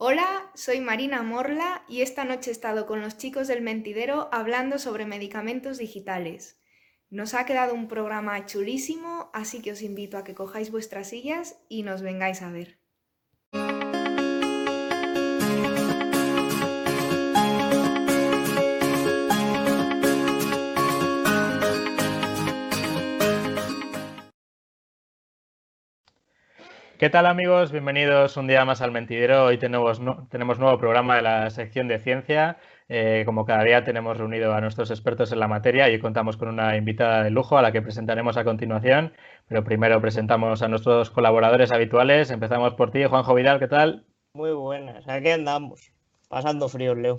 Hola, soy Marina Morla y esta noche he estado con los chicos del Mentidero hablando sobre medicamentos digitales. Nos ha quedado un programa chulísimo, así que os invito a que cojáis vuestras sillas y nos vengáis a ver. ¿Qué tal amigos? Bienvenidos un día más al Mentidero. Hoy tenemos, tenemos nuevo programa de la sección de ciencia. Eh, como cada día tenemos reunido a nuestros expertos en la materia y contamos con una invitada de lujo a la que presentaremos a continuación. Pero primero presentamos a nuestros colaboradores habituales. Empezamos por ti, Juanjo Vidal, ¿qué tal? Muy buenas, aquí andamos, pasando frío, Leo.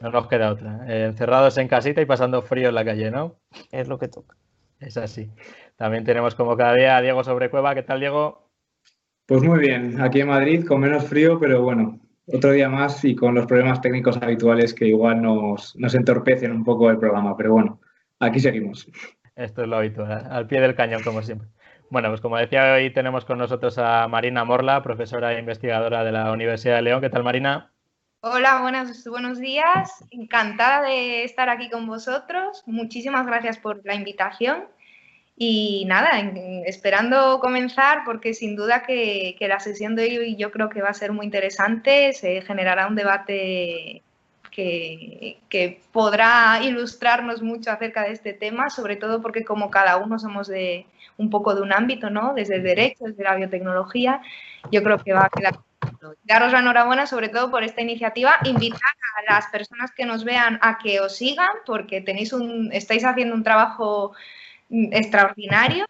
No nos queda otra. Eh, encerrados en casita y pasando frío en la calle, ¿no? Es lo que toca. Es así. También tenemos como cada día a Diego Sobrecueva. ¿Qué tal, Diego? Pues muy bien, aquí en Madrid con menos frío, pero bueno, otro día más y con los problemas técnicos habituales que igual nos, entorpecen un poco el programa, pero bueno, aquí seguimos. Esto es lo habitual, al pie del cañón como siempre. Bueno, pues como decía, hoy tenemos con nosotros a Marina Morla, profesora e investigadora de la Universidad de León. ¿Qué tal, Marina? Hola, buenos, buenos días. Encantada de estar aquí con vosotros. Muchísimas gracias por la invitación y nada, esperando comenzar, porque sin duda que, la sesión de hoy yo creo que va a ser muy interesante, se generará un debate que, podrá ilustrarnos mucho acerca de este tema, sobre todo porque como cada uno somos de un poco de un ámbito, ¿no? Desde el derecho, desde la biotecnología, yo creo que va a quedar Daros la enhorabuena sobre todo por esta iniciativa, invitar a las personas que nos vean a que os sigan porque tenéis un, estáis haciendo un trabajo extraordinario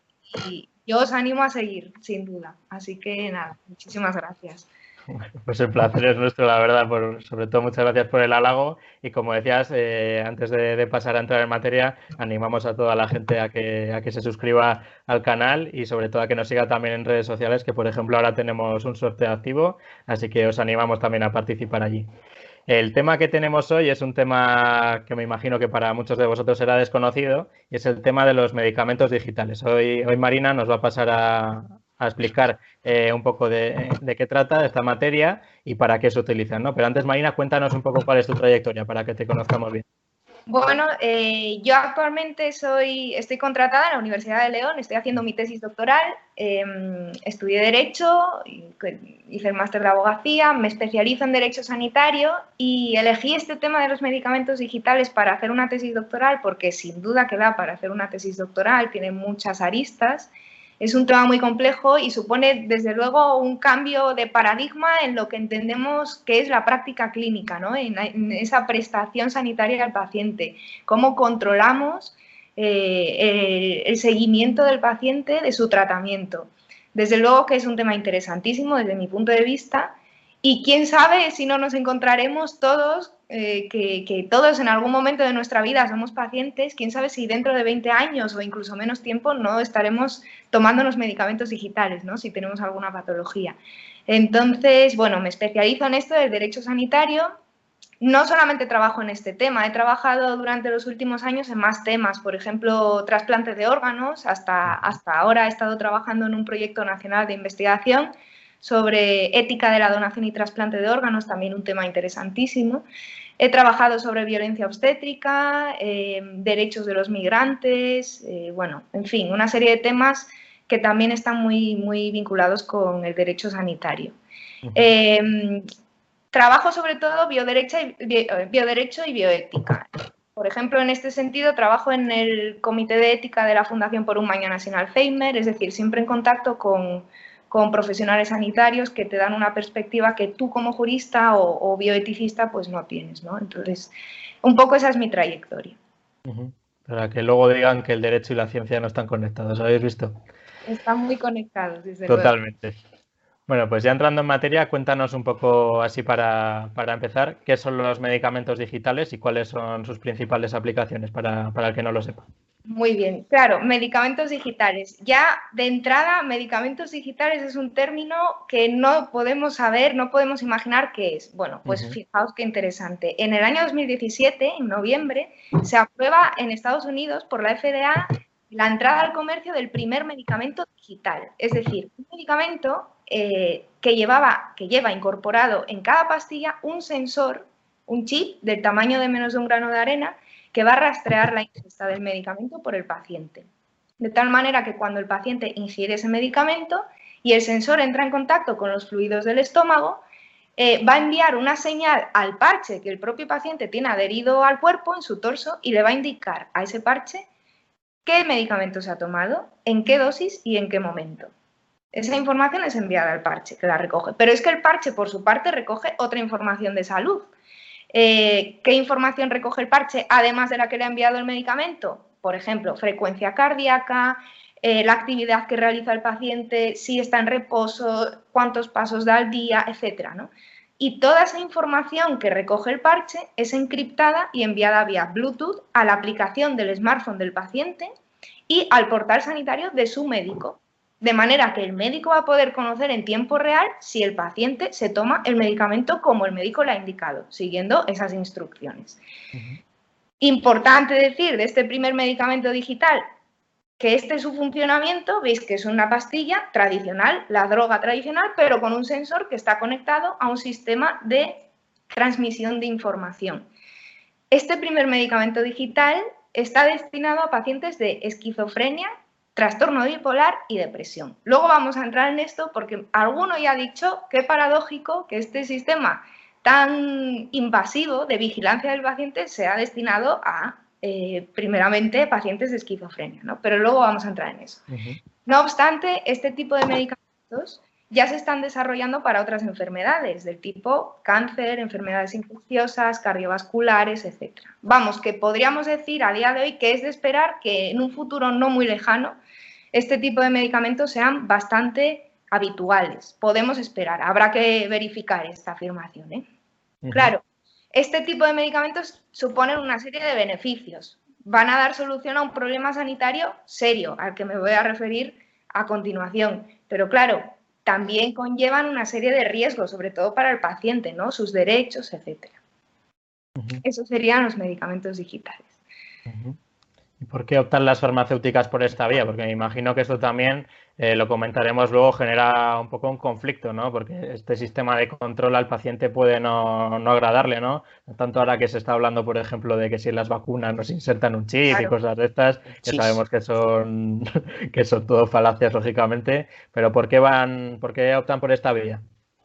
y yo os animo a seguir, sin duda. Así que nada, muchísimas gracias. Pues el placer es nuestro, la verdad. Por, sobre todo, muchas gracias por el halago. Y como decías, eh, antes de, pasar a entrar en materia, animamos a toda la gente a que, a que se suscriba al canal y sobre todo a que nos siga también en redes sociales, que por ejemplo ahora tenemos un sorteo activo, así que os animamos también a participar allí. El tema que tenemos hoy es un tema que me imagino que para muchos de vosotros será desconocido y es el tema de los medicamentos digitales. Hoy, hoy Marina nos va a pasar a, explicar eh, un poco de, qué trata esta materia y para qué se utilizan. ¿no? Pero antes, Marina, cuéntanos un poco cuál es tu trayectoria para que te conozcamos bien. Bueno, eh, yo actualmente soy, estoy contratada en la Universidad de León, estoy haciendo mi tesis doctoral, em, estudié Derecho, hice el máster de Abogacía, me especializo en Derecho Sanitario y elegí este tema de los medicamentos digitales para hacer una tesis doctoral porque sin duda que da para hacer una tesis doctoral, tiene muchas aristas es un tema muy complejo y supone, desde luego, un cambio de paradigma en lo que entendemos que es la práctica clínica, ¿no? en, esa prestación sanitaria al paciente. Cómo controlamos eh, el seguimiento del paciente de su tratamiento. Desde luego que es un tema interesantísimo desde mi punto de vista y quién sabe si no nos encontraremos todos eh, que, todos en algún momento de nuestra vida somos pacientes, quién sabe si dentro de 20 años o incluso menos tiempo no estaremos tomando los medicamentos digitales, ¿no? si tenemos alguna patología. Entonces, bueno, me especializo en esto del derecho sanitario. No solamente trabajo en este tema, he trabajado durante los últimos años en más temas, por ejemplo, trasplantes de órganos. Hasta, hasta ahora he estado trabajando en un proyecto nacional de investigación sobre ética de la donación y trasplante de órganos, también un tema interesantísimo. He trabajado sobre violencia obstétrica, eh, derechos de los migrantes, eh, bueno, en fin, una serie de temas que también están muy, muy vinculados con el derecho sanitario. Eh, trabajo sobre todo bioderecho y bioética. Por ejemplo, en este sentido, trabajo en el Comité de Ética de la Fundación por un Mañana sin Alzheimer, es decir, siempre en contacto con, con profesionales sanitarios que te dan una perspectiva que tú como jurista o, bioeticista pues no tienes, ¿no? Entonces, un poco esa es mi trayectoria. Para que luego digan que el derecho y la ciencia no están conectados, ¿habéis visto? Están muy conectados, desde Totalmente. Bueno, pues ya entrando en materia, cuéntanos un poco así para, empezar, qué son los medicamentos digitales y cuáles son sus principales aplicaciones para, para el que no lo sepa. Muy bien, claro, medicamentos digitales. Ya de entrada, medicamentos digitales es un término que no podemos saber, no podemos imaginar qué es. Bueno, pues fijaos qué interesante. En el año 2017, en noviembre, se aprueba en Estados Unidos por la FDA la entrada al comercio del primer medicamento digital. Es decir, un medicamento eh, que, llevaba, que lleva incorporado en cada pastilla un sensor, un chip del tamaño de menos de un grano de arena, que va a rastrear la ingesta del medicamento por el paciente. De tal manera que cuando el paciente ingiere ese medicamento y el sensor entra en contacto con los fluidos del estómago, eh, va a enviar una señal al parche que el propio paciente tiene adherido al cuerpo en su torso y le va a indicar a ese parche qué medicamento se ha tomado, en qué dosis y en qué momento. Esa información es enviada al parche, que la recoge. Pero es que el parche, por su parte, recoge otra información de salud. Eh, ¿Qué información recoge el parche, además de la que le ha enviado el medicamento? Por ejemplo, frecuencia cardíaca, eh, la actividad que realiza el paciente, si está en reposo, cuántos pasos da al día, etc. Y toda esa información que recoge el parche es encriptada y enviada vía Bluetooth a la aplicación del smartphone del paciente y al portal sanitario de su médico. De manera que el médico va a poder conocer en tiempo real si el paciente se toma el medicamento como el médico le ha indicado, siguiendo esas instrucciones. Importante decir de este primer medicamento digital que este es su funcionamiento, veis que es una pastilla tradicional, la droga tradicional, pero con un sensor que está conectado a un sistema de transmisión de información. Este primer medicamento digital está destinado a pacientes de esquizofrenia, trastorno bipolar y depresión. Luego vamos a entrar en esto porque alguno ya ha dicho que paradójico que este sistema tan invasivo de vigilancia del paciente sea destinado a eh, primeramente pacientes de esquizofrenia, ¿no? pero luego vamos a entrar en eso. No obstante, este tipo de medicamentos ya se están desarrollando para otras enfermedades del tipo cáncer, enfermedades infecciosas, cardiovasculares, etc. Vamos, que podríamos decir a día de hoy que es de esperar que en un futuro no muy lejano este tipo de medicamentos sean bastante habituales. Podemos esperar, habrá que verificar esta afirmación. ¿eh? Claro, este tipo de medicamentos suponen una serie de beneficios. Van a dar solución a un problema sanitario serio, al que me voy a referir a continuación. Pero claro, también conllevan una serie de riesgos, sobre todo para el paciente, ¿no? Sus derechos, etc. Esos serían los medicamentos digitales. ¿Y por qué optan las farmacéuticas por esta vía? Porque me imagino que esto también, eh, lo comentaremos luego, genera un poco un conflicto, ¿no? Porque este sistema de control al paciente puede no, agradarle, ¿no? Tanto ahora que se está hablando, por ejemplo, de que si en las vacunas nos insertan un chip y cosas de estas, que sabemos que son, que son todo falacias, lógicamente, pero ¿por qué van, por qué optan por esta vía?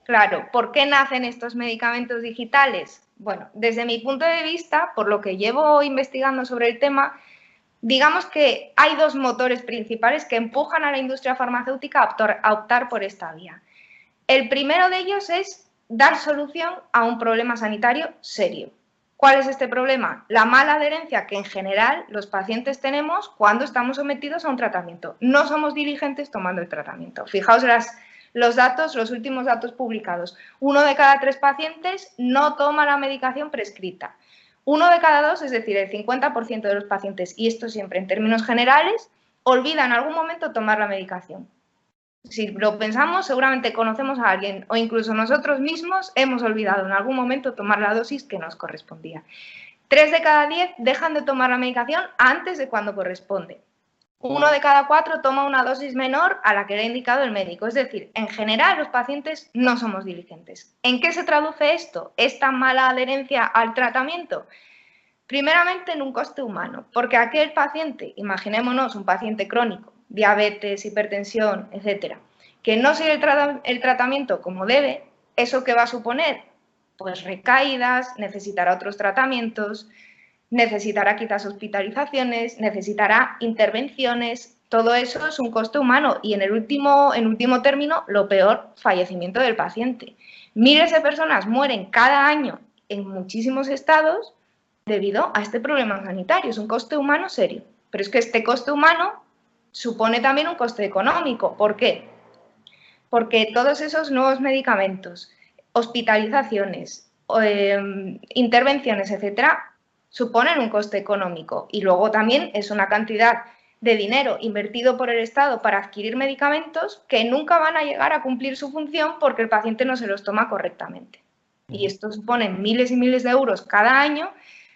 Claro, ¿por qué nacen estos medicamentos digitales? Bueno, desde mi punto de vista, por lo que llevo investigando sobre el tema, digamos que hay dos motores principales que empujan a la industria farmacéutica a optar, por esta vía. El primero de ellos es dar solución a un problema sanitario serio. ¿Cuál es este problema? La mala adherencia que en general los pacientes tenemos cuando estamos sometidos a un tratamiento. No somos diligentes tomando el tratamiento. Fijaos los datos, los últimos datos publicados. Uno de cada tres pacientes no toma la medicación prescrita. Uno de cada dos, es decir, el 50% de los pacientes, y esto siempre en términos generales, olvida en algún momento tomar la medicación. Si lo pensamos, seguramente conocemos a alguien o incluso nosotros mismos hemos olvidado en algún momento tomar la dosis que nos correspondía. Tres de cada diez dejan de tomar la medicación antes de cuando corresponde uno de cada cuatro toma una dosis menor a la que le ha indicado el médico. Es decir, en general los pacientes no somos diligentes. ¿En qué se traduce esto? ¿Esta mala adherencia al tratamiento? Primeramente en un coste humano, porque aquel paciente, imaginémonos un paciente crónico, diabetes, hipertensión, etcétera, que no sigue el, el tratamiento como debe, ¿eso qué va a suponer? Pues recaídas, necesitará otros tratamientos, necesitará quizás hospitalizaciones, necesitará intervenciones, todo eso es un coste humano y en el último, en último término, lo peor, fallecimiento del paciente. Miles de personas mueren cada año en muchísimos estados debido a este problema sanitario. Es un coste humano serio. Pero es que este coste humano supone también un coste económico. ¿Por qué? Porque todos esos nuevos medicamentos, hospitalizaciones, eh, intervenciones, etcétera, suponen un coste económico y luego también es una cantidad de dinero invertido por el Estado para adquirir medicamentos que nunca van a llegar a cumplir su función porque el paciente no se los toma correctamente. Y esto supone miles y miles de euros cada año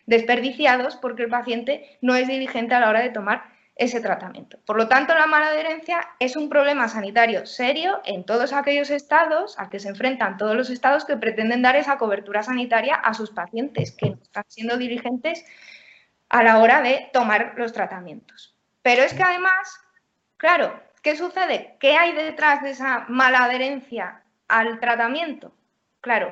desperdiciados porque el paciente no es diligente a la hora de tomar ese tratamiento. Por lo tanto, la mala adherencia es un problema sanitario serio en todos aquellos estados a que se enfrentan todos los estados que pretenden dar esa cobertura sanitaria a sus pacientes, que no están siendo dirigentes a la hora de tomar los tratamientos. Pero es que además, claro, ¿qué sucede? ¿Qué hay detrás de esa mala adherencia al tratamiento? Claro,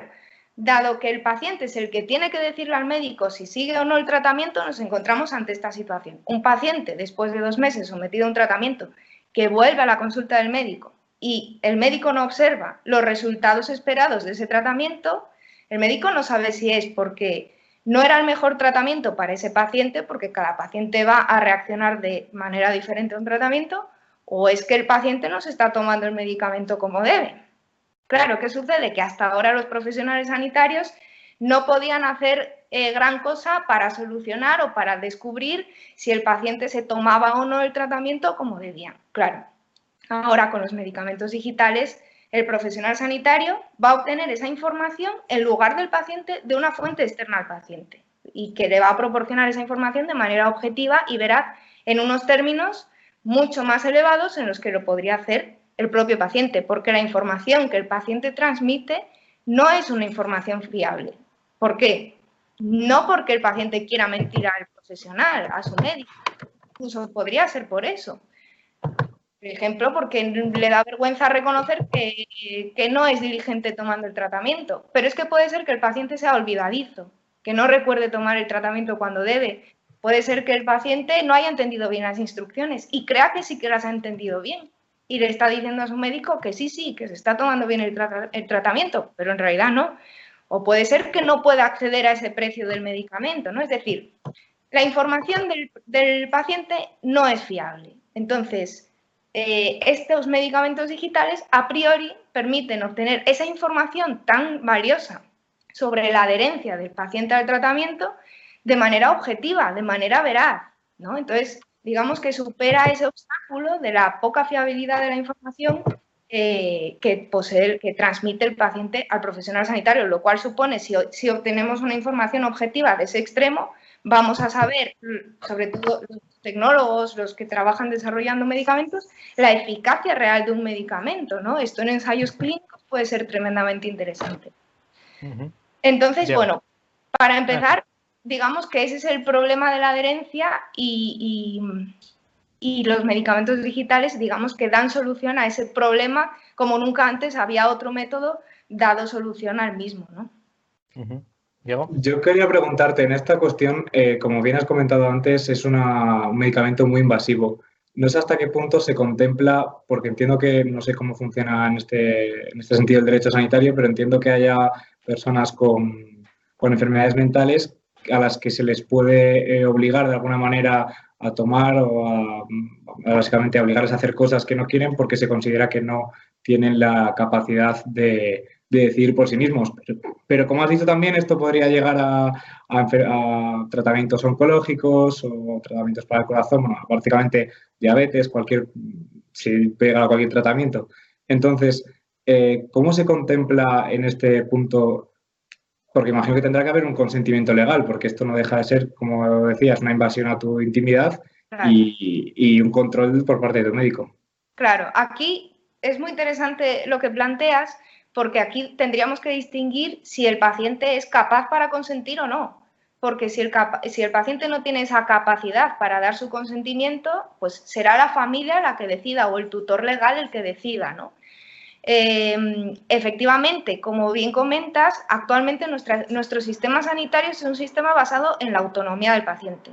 dado que el paciente es el que tiene que decirle al médico si sigue o no el tratamiento, nos encontramos ante esta situación. Un paciente, después de dos meses sometido a un tratamiento, que vuelve a la consulta del médico y el médico no observa los resultados esperados de ese tratamiento, el médico no sabe si es porque no era el mejor tratamiento para ese paciente, porque cada paciente va a reaccionar de manera diferente a un tratamiento, o es que el paciente no se está tomando el medicamento como debe. Claro, ¿qué sucede? Que hasta ahora los profesionales sanitarios no podían hacer eh, gran cosa para solucionar o para descubrir si el paciente se tomaba o no el tratamiento como debían. Claro, ahora con los medicamentos digitales, el profesional sanitario va a obtener esa información en lugar del paciente de una fuente externa al paciente y que le va a proporcionar esa información de manera objetiva y verá en unos términos mucho más elevados en los que lo podría hacer el propio paciente, porque la información que el paciente transmite no es una información fiable. ¿Por qué? No porque el paciente quiera mentir al profesional, a su médico, incluso podría ser por eso. Por ejemplo, porque le da vergüenza reconocer que, que, no es diligente tomando el tratamiento. Pero es que puede ser que el paciente sea olvidadizo, que no recuerde tomar el tratamiento cuando debe. Puede ser que el paciente no haya entendido bien las instrucciones y crea que sí que las ha entendido bien y le está diciendo a su médico que sí, sí, que se está tomando bien el, tratamiento, pero en realidad no. O puede ser que no pueda acceder a ese precio del medicamento, ¿no? Es decir, la información del, paciente no es fiable. Entonces, eh, estos medicamentos digitales a priori permiten obtener esa información tan valiosa sobre la adherencia del paciente al tratamiento de manera objetiva, de manera veraz, ¿no? Entonces, digamos que supera ese obstáculo de la poca fiabilidad de la información eh, que posee, que transmite el paciente al profesional sanitario, lo cual supone, si, si, obtenemos una información objetiva de ese extremo, vamos a saber, sobre todo los tecnólogos, los que trabajan desarrollando medicamentos, la eficacia real de un medicamento, ¿no? Esto en ensayos clínicos puede ser tremendamente interesante. Entonces, bueno, para empezar, digamos que ese es el problema de la adherencia y, los medicamentos digitales, digamos que dan solución a ese problema como nunca antes había otro método dado solución al mismo, ¿no? Yo quería preguntarte, en esta cuestión, eh, como bien has comentado antes, es un medicamento muy invasivo. No sé hasta qué punto se contempla, porque entiendo que no sé cómo funciona en este, en este sentido el derecho sanitario, pero entiendo que haya personas con, con enfermedades mentales a las que se les puede eh, obligar de alguna manera a tomar o a, básicamente obligarles a hacer cosas que no quieren porque se considera que no tienen la capacidad de, decidir por sí mismos. Pero, como has dicho también, esto podría llegar a, tratamientos oncológicos o tratamientos para el corazón, bueno, básicamente diabetes, cualquier, si pega a cualquier tratamiento. Entonces, eh, ¿cómo se contempla en este punto porque imagino que tendrá que haber un consentimiento legal, porque esto no deja de ser, como decías, una invasión a tu intimidad y, un control por parte de tu médico. Claro, aquí es muy interesante lo que planteas, porque aquí tendríamos que distinguir si el paciente es capaz para consentir o no. Porque si el, si el paciente no tiene esa capacidad para dar su consentimiento, pues será la familia la que decida o el tutor legal el que decida, ¿no? Em, efectivamente, como bien comentas, actualmente nuestro sistema sanitario es un sistema basado en la autonomía del paciente.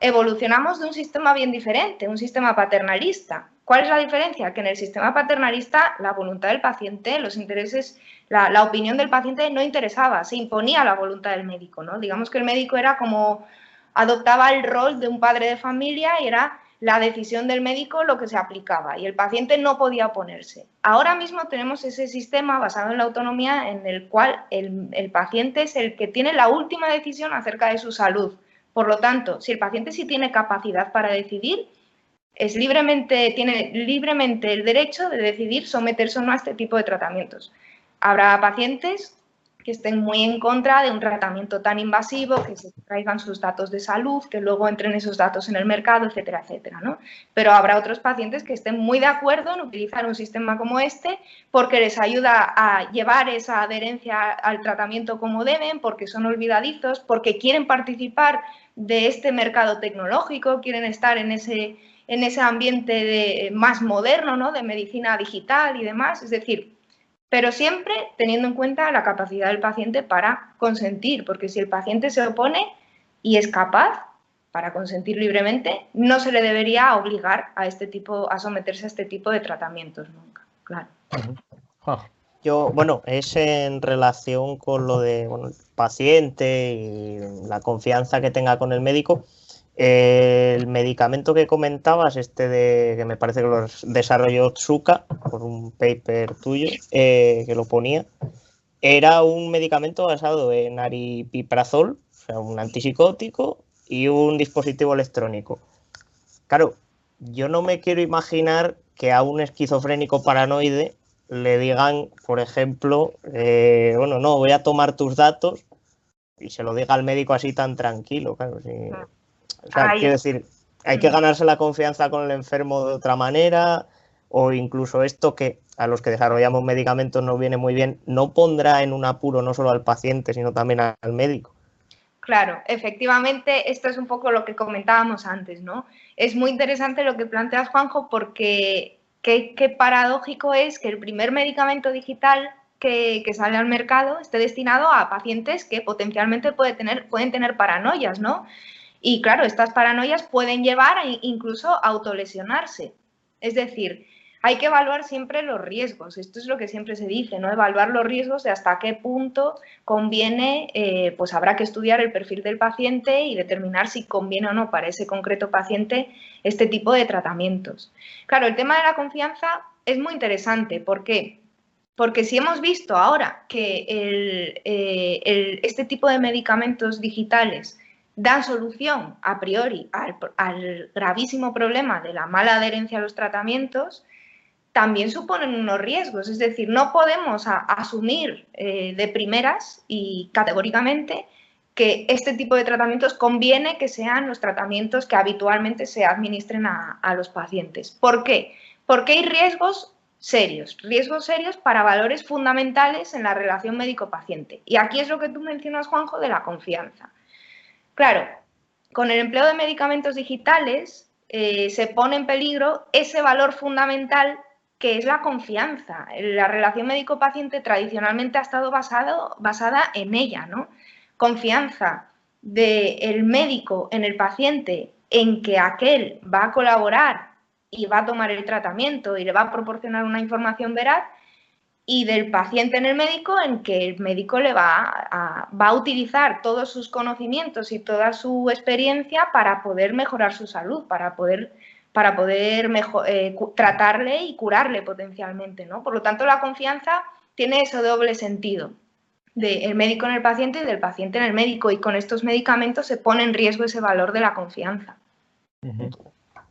Evolucionamos de un sistema bien diferente, un sistema paternalista. ¿Cuál es la diferencia? Que en el sistema paternalista la voluntad del paciente, los intereses, la, la opinión del paciente no interesaba, se imponía la voluntad del médico. ¿no? Digamos que el médico era como adoptaba el rol de un padre de familia y era la decisión del médico lo que se aplicaba y el paciente no podía oponerse. Ahora mismo tenemos ese sistema basado en la autonomía en el cual el, paciente es el que tiene la última decisión acerca de su salud. Por lo tanto, si el paciente sí tiene capacidad para decidir, es libremente, tiene libremente el derecho de decidir someterse o no a este tipo de tratamientos. Habrá pacientes que estén muy en contra de un tratamiento tan invasivo, que se traigan sus datos de salud, que luego entren esos datos en el mercado, etcétera, etcétera. ¿no? Pero habrá otros pacientes que estén muy de acuerdo en utilizar un sistema como este porque les ayuda a llevar esa adherencia al tratamiento como deben, porque son olvidadizos, porque quieren participar de este mercado tecnológico, quieren estar en ese, en ese ambiente de, más moderno, ¿no? de medicina digital y demás. Es decir, pero siempre teniendo en cuenta la capacidad del paciente para consentir, porque si el paciente se opone y es capaz para consentir libremente, no se le debería obligar a este tipo, a someterse a este tipo de tratamientos nunca, claro. Yo, bueno, es en relación con lo de el paciente y la confianza que tenga con el médico el medicamento que comentabas, este de que me parece que lo desarrolló Tsuka por un paper tuyo eh, que lo ponía, era un medicamento basado en aripiprazol, o sea, un antipsicótico y un dispositivo electrónico. Claro, yo no me quiero imaginar que a un esquizofrénico paranoide le digan, por ejemplo, eh, bueno, no, voy a tomar tus datos y se lo diga al médico así tan tranquilo, claro. Sí. O sea, quiero decir, hay que ganarse la confianza con el enfermo de otra manera o incluso esto que a los que desarrollamos medicamentos nos viene muy bien, no pondrá en un apuro no solo al paciente, sino también al médico. Claro, efectivamente, esto es un poco lo que comentábamos antes, ¿no? Es muy interesante lo que planteas, Juanjo, porque qué, paradójico es que el primer medicamento digital que, que, sale al mercado esté destinado a pacientes que potencialmente puede tener, pueden tener paranoias, ¿no? Y claro, estas paranoias pueden llevar a incluso a autolesionarse. Es decir, hay que evaluar siempre los riesgos. Esto es lo que siempre se dice, ¿no? Evaluar los riesgos de hasta qué punto conviene, eh, pues habrá que estudiar el perfil del paciente y determinar si conviene o no para ese concreto paciente este tipo de tratamientos. Claro, el tema de la confianza es muy interesante. ¿Por qué? Porque si hemos visto ahora que eh, este tipo de medicamentos digitales dan solución a priori al, gravísimo problema de la mala adherencia a los tratamientos, también suponen unos riesgos. Es decir, no podemos asumir eh, de primeras y categóricamente que este tipo de tratamientos conviene que sean los tratamientos que habitualmente se administren a, a los pacientes. ¿Por qué? Porque hay riesgos serios, riesgos serios para valores fundamentales en la relación médico-paciente. Y aquí es lo que tú mencionas, Juanjo, de la confianza. Claro, con el empleo de medicamentos digitales eh, se pone en peligro ese valor fundamental que es la confianza. La relación médico-paciente tradicionalmente ha estado basado, basada en ella, ¿no? Confianza del médico en el paciente en que aquel va a colaborar y va a tomar el tratamiento y le va a proporcionar una información veraz y del paciente en el médico en que el médico le va a, va a utilizar todos sus conocimientos y toda su experiencia para poder mejorar su salud, para poder, para poder mejor, eh, tratarle y curarle potencialmente. ¿no? Por lo tanto, la confianza tiene ese doble sentido del médico en el paciente y del paciente en el médico y con estos medicamentos se pone en riesgo ese valor de la confianza.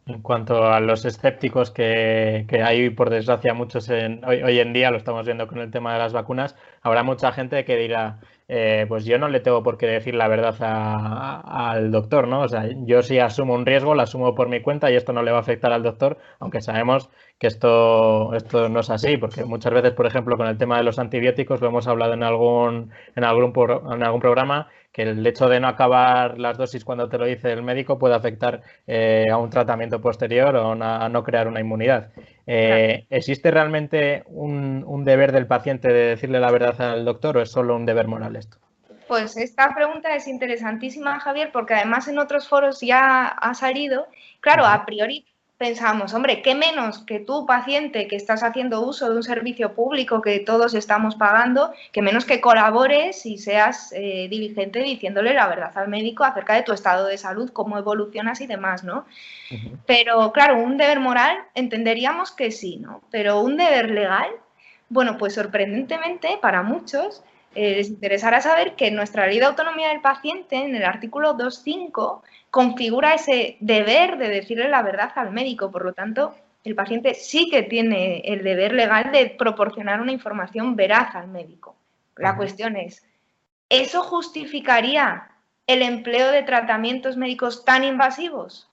En cuanto a los escépticos que, hay, por desgracia, muchos en, hoy, hoy, en día, lo estamos viendo con el tema de las vacunas, habrá mucha gente que dirá, eh, pues yo no le tengo por qué decir la verdad al doctor, ¿no? O sea, yo sí asumo un riesgo, lo asumo por mi cuenta y esto no le va a afectar al doctor, aunque sabemos que esto, esto no es así, porque muchas veces, por ejemplo, con el tema de los antibióticos, lo hemos hablado en algún, en algún, en algún programa, que el hecho de no acabar las dosis cuando te lo dice el médico puede afectar eh, a un tratamiento posterior o a no crear una inmunidad. Eh, ¿Existe realmente un, un, deber del paciente de decirle la verdad al doctor o es solo un deber moral esto? Pues esta pregunta es interesantísima, Javier, porque además en otros foros ya ha salido. Claro, a priori pensamos, hombre, qué menos que tú, paciente, que estás haciendo uso de un servicio público que todos estamos pagando, que menos que colabores y seas eh, diligente diciéndole la verdad al médico acerca de tu estado de salud, cómo evolucionas y demás, ¿no? Pero claro, un deber moral entenderíamos que sí, ¿no? Pero un deber legal, bueno, pues sorprendentemente para muchos eh, les interesará saber que nuestra ley de autonomía del paciente, en el artículo 2.5, configura ese deber de decirle la verdad al médico. Por lo tanto, el paciente sí que tiene el deber legal de proporcionar una información veraz al médico. La cuestión es, ¿eso justificaría el empleo de tratamientos médicos tan invasivos?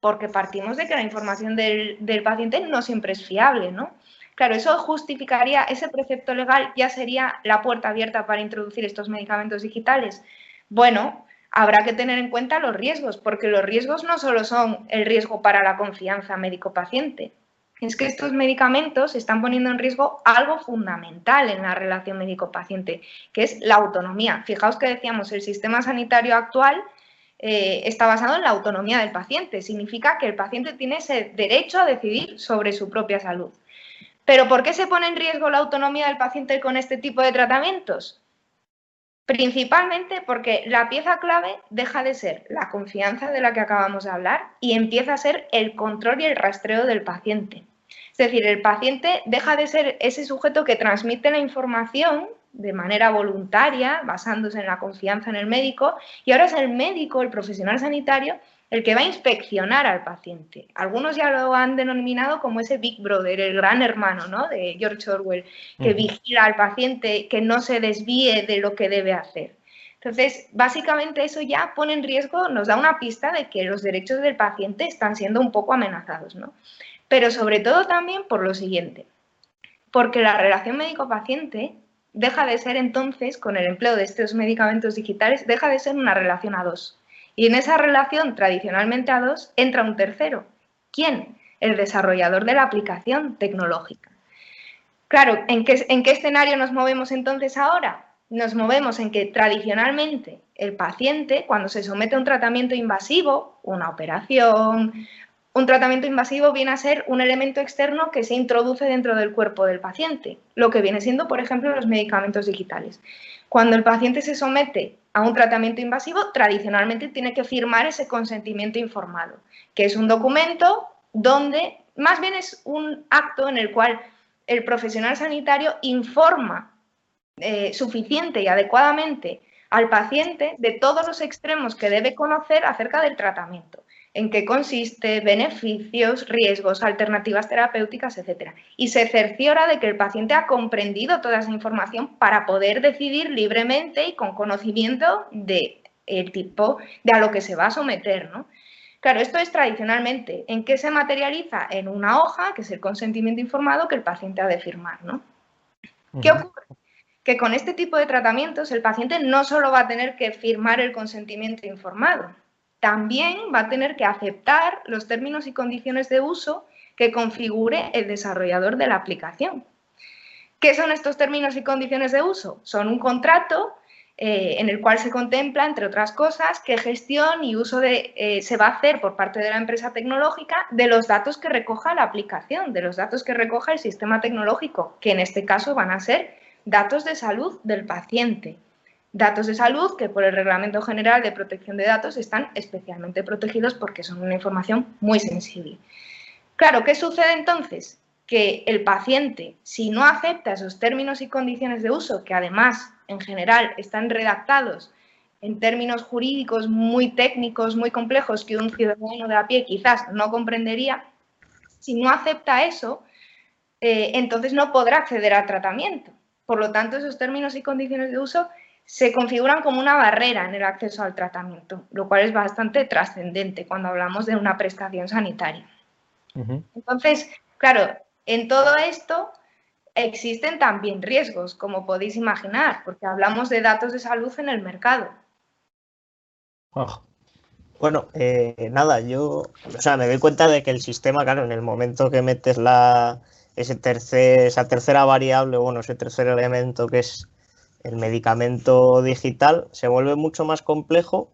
Porque partimos de que la información del, del paciente no siempre es fiable, ¿no? Claro, eso justificaría, ese precepto legal ya sería la puerta abierta para introducir estos medicamentos digitales. Bueno, habrá que tener en cuenta los riesgos, porque los riesgos no solo son el riesgo para la confianza médico-paciente, es que estos medicamentos están poniendo en riesgo algo fundamental en la relación médico-paciente, que es la autonomía. Fijaos que decíamos, el sistema sanitario actual eh, está basado en la autonomía del paciente. Significa que el paciente tiene ese derecho a decidir sobre su propia salud. Pero ¿por qué se pone en riesgo la autonomía del paciente con este tipo de tratamientos? Principalmente porque la pieza clave deja de ser la confianza de la que acabamos de hablar y empieza a ser el control y el rastreo del paciente. Es decir, el paciente deja de ser ese sujeto que transmite la información de manera voluntaria, basándose en la confianza en el médico, y ahora es el médico, el profesional sanitario, el que va a inspeccionar al paciente. Algunos ya lo han denominado como ese Big Brother, el gran hermano ¿no? de George Orwell, que vigila al paciente, que no se desvíe de lo que debe hacer. Entonces, básicamente eso ya pone en riesgo, nos da una pista de que los derechos del paciente están siendo un poco amenazados, ¿no? Pero sobre todo también por lo siguiente, porque la relación médico-paciente deja de ser entonces, con el empleo de estos medicamentos digitales, deja de ser una relación a dos. Y en esa relación tradicionalmente a dos entra un tercero. ¿Quién? El desarrollador de la aplicación tecnológica. Claro, ¿en qué, ¿en qué escenario nos movemos entonces ahora? Nos movemos en que tradicionalmente el paciente, cuando se somete a un tratamiento invasivo, una operación, un tratamiento invasivo viene a ser un elemento externo que se introduce dentro del cuerpo del paciente, lo que viene siendo, por ejemplo, los medicamentos digitales. Cuando el paciente se somete a un tratamiento invasivo, tradicionalmente tiene que firmar ese consentimiento informado, que es un documento donde más bien es un acto en el cual el profesional sanitario informa eh, suficiente y adecuadamente al paciente de todos los extremos que debe conocer acerca del tratamiento en qué consiste, beneficios, riesgos, alternativas terapéuticas, etc. Y se cerciora de que el paciente ha comprendido toda esa información para poder decidir libremente y con conocimiento de el tipo de a lo que se va a someter, ¿no? Claro, esto es tradicionalmente. ¿En qué se materializa? En una hoja, que es el consentimiento informado que el paciente ha de firmar, ¿no? ¿Qué ocurre? Que con este tipo de tratamientos el paciente no solo va a tener que firmar el consentimiento informado, también va a tener que aceptar los términos y condiciones de uso que configure el desarrollador de la aplicación. ¿Qué son estos términos y condiciones de uso? Son un contrato eh, en el cual se contempla, entre otras cosas, qué gestión y uso de, eh, se va a hacer por parte de la empresa tecnológica de los datos que recoja la aplicación, de los datos que recoja el sistema tecnológico, que en este caso van a ser datos de salud del paciente datos de salud que por el Reglamento General de Protección de Datos están especialmente protegidos porque son una información muy sensible. Claro, ¿qué sucede entonces? Que el paciente, si no acepta esos términos y condiciones de uso, que además en general están redactados en términos jurídicos muy técnicos, muy complejos, que un ciudadano de a pie quizás no comprendería, si no acepta eso, eh, entonces no podrá acceder al tratamiento. Por lo tanto, esos términos y condiciones de uso se configuran como una barrera en el acceso al tratamiento, lo cual es bastante trascendente cuando hablamos de una prestación sanitaria. Entonces, claro, en todo esto existen también riesgos, como podéis imaginar, porque hablamos de datos de salud en el mercado. Ah. Bueno, eh, nada, yo, o sea, me doy cuenta de que el sistema, claro, en el momento que metes la, ese tercer, esa tercera variable, bueno, ese tercer elemento que es el medicamento digital se vuelve mucho más complejo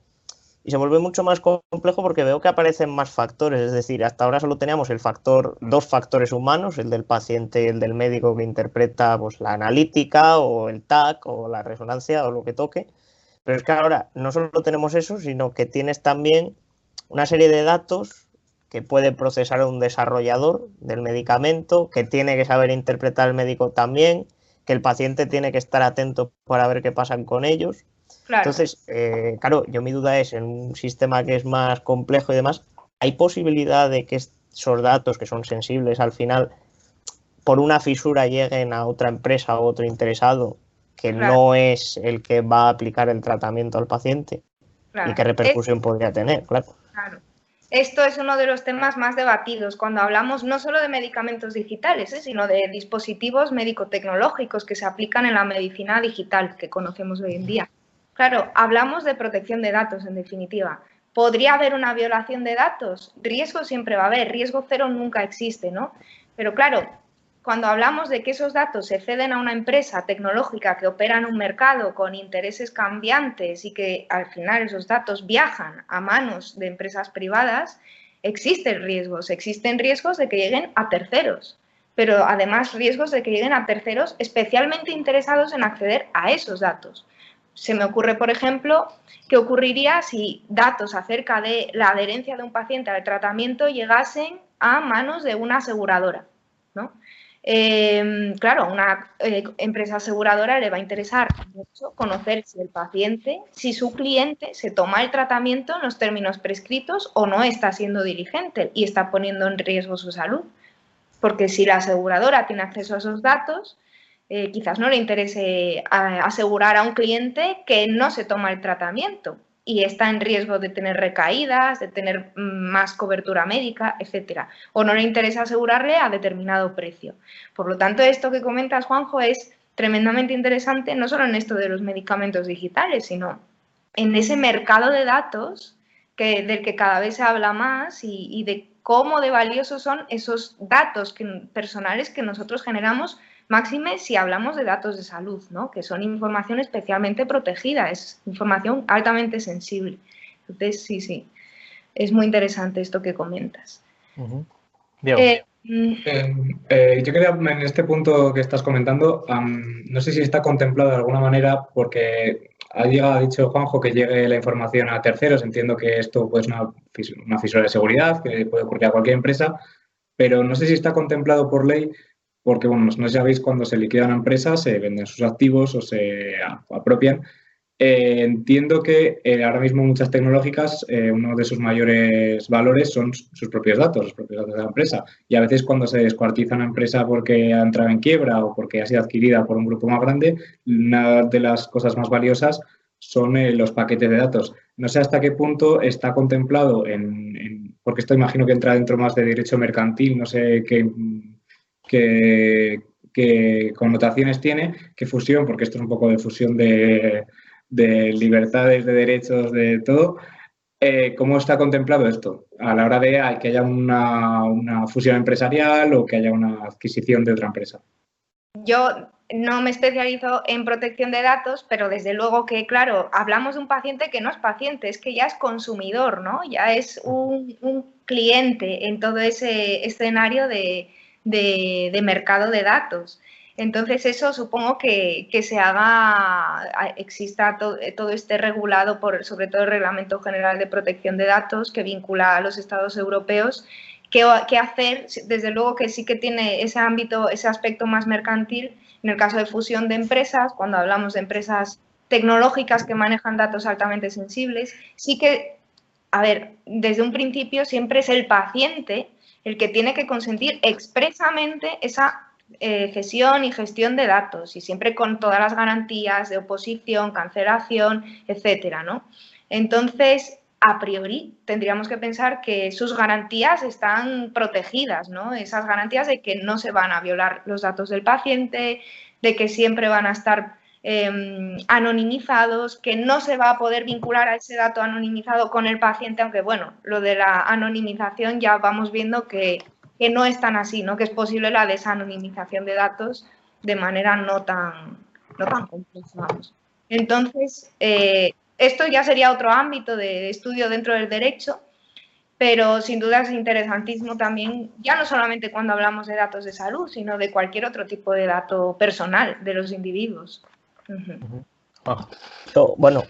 y se vuelve mucho más complejo porque veo que aparecen más factores, es decir, hasta ahora solo teníamos el factor, dos factores humanos, el del paciente y el del médico que interpreta pues, la analítica o el TAC o la resonancia o lo que toque, pero es que ahora no solo tenemos eso, sino que tienes también una serie de datos que puede procesar un desarrollador del medicamento, que tiene que saber interpretar el médico también, que el paciente tiene que estar atento para ver qué pasan con ellos. Entonces, eh, claro, yo mi duda es, en un sistema que es más complejo y demás, ¿hay posibilidad de que esos datos que son sensibles al final, por una fisura, lleguen a otra empresa o otro interesado que no es el que va a aplicar el tratamiento al paciente y qué repercusión podría tener, claro. Claro. Esto es uno de los temas más debatidos cuando hablamos no solo de medicamentos digitales, ¿eh? sino de dispositivos médico-tecnológicos que se aplican en la medicina digital que conocemos hoy en día. Claro, hablamos de protección de datos en definitiva. ¿Podría haber una violación de datos? Riesgo siempre va a haber, riesgo cero nunca existe, ¿no? Pero claro, cuando hablamos de que esos datos se ceden a una empresa tecnológica que opera en un mercado con intereses cambiantes y que al final esos datos viajan a manos de empresas privadas, existen riesgos, existen riesgos de que lleguen a terceros, pero además riesgos de que lleguen a terceros especialmente interesados en acceder a esos datos. Se me ocurre, por ejemplo, qué ocurriría si datos acerca de la adherencia de un paciente al tratamiento llegasen a manos de una aseguradora. ¿no? Em, claro, a una eh, empresa aseguradora le va a interesar mucho conocer si el paciente, si su cliente se toma el tratamiento en los términos prescritos o no está siendo diligente y está poniendo en riesgo su salud. Porque si la aseguradora tiene acceso a esos datos, eh, quizás no le interese asegurar a un cliente que no se toma el tratamiento y está en riesgo de tener recaídas, de tener mm, más cobertura médica, etcétera, o no le interesa asegurarle a determinado precio. Por lo tanto, esto que comentas, Juanjo, es tremendamente interesante, no solo en esto de los medicamentos digitales, sino en ese mercado de datos que, del que cada vez se habla más y, de cómo de valiosos son esos datos personales que nosotros generamos Máxime si hablamos de datos de salud, ¿no? que son información especialmente protegida, es información altamente sensible. Entonces, sí, sí, es muy interesante esto que comentas. Eh, mm, eh, eh, yo quería, en este punto que estás comentando, no sé si está contemplado de alguna manera, porque ha llegado, ha dicho Juanjo que llegue la información a terceros. Entiendo que esto pues, es una, una fisura de seguridad que puede ocurrir a cualquier empresa, pero no sé si está contemplado por ley porque, bueno, no sabéis cuando se liquida una empresa, se venden sus activos o se apropian. Eh, entiendo que eh, ahora mismo muchas tecnológicas, eh, uno de sus mayores valores son sus propios datos, los propios datos de la empresa. Y a veces cuando se descuartiza una empresa porque ha entrado en quiebra o porque ha sido adquirida por un grupo más grande, una de las cosas más valiosas son los paquetes de datos. No sé hasta qué punto está contemplado en, porque esto imagino que entra dentro más de derecho mercantil, no sé qué qué, connotaciones tiene, qué fusión, porque esto es un poco de fusión de, libertades, de derechos, de todo. Eh, ¿Cómo está contemplado esto a la hora de que haya una, fusión empresarial o que haya una adquisición de otra empresa? Yo no me especializo en protección de datos, pero desde luego que, claro, hablamos de un paciente que no es paciente, es que ya es consumidor, ¿no? Ya es un cliente en todo ese escenario de, de, mercado de datos. Entonces eso supongo que, se haga, exista todo, esté regulado por sobre todo el Reglamento General de Protección de Datos que vincula a los Estados europeos. ¿Qué, qué hacer? Desde luego que sí que tiene ese ámbito, ese aspecto más mercantil en el caso de fusión de empresas, cuando hablamos de empresas tecnológicas que manejan datos altamente sensibles, sí que, a ver, desde un principio siempre es el paciente el que tiene que consentir expresamente esa eh, cesión y gestión de datos y siempre con todas las garantías de oposición, cancelación, etcétera, ¿no? Entonces, a priori, tendríamos que pensar que sus garantías están protegidas, ¿no? Esas garantías de que no se van a violar los datos del paciente, de que siempre van a estar Em, anonimizados, que no se va a poder vincular a ese dato anonimizado con el paciente, aunque bueno, lo de la anonimización ya vamos viendo que, no es tan así, ¿no? que es posible la desanonimización de datos de manera no tan, no tan compleja. Entonces, eh, esto ya sería otro ámbito de estudio dentro del derecho, pero sin duda es interesantísimo también, ya no solamente cuando hablamos de datos de salud, sino de cualquier otro tipo de dato personal de los individuos. Ah. Bueno,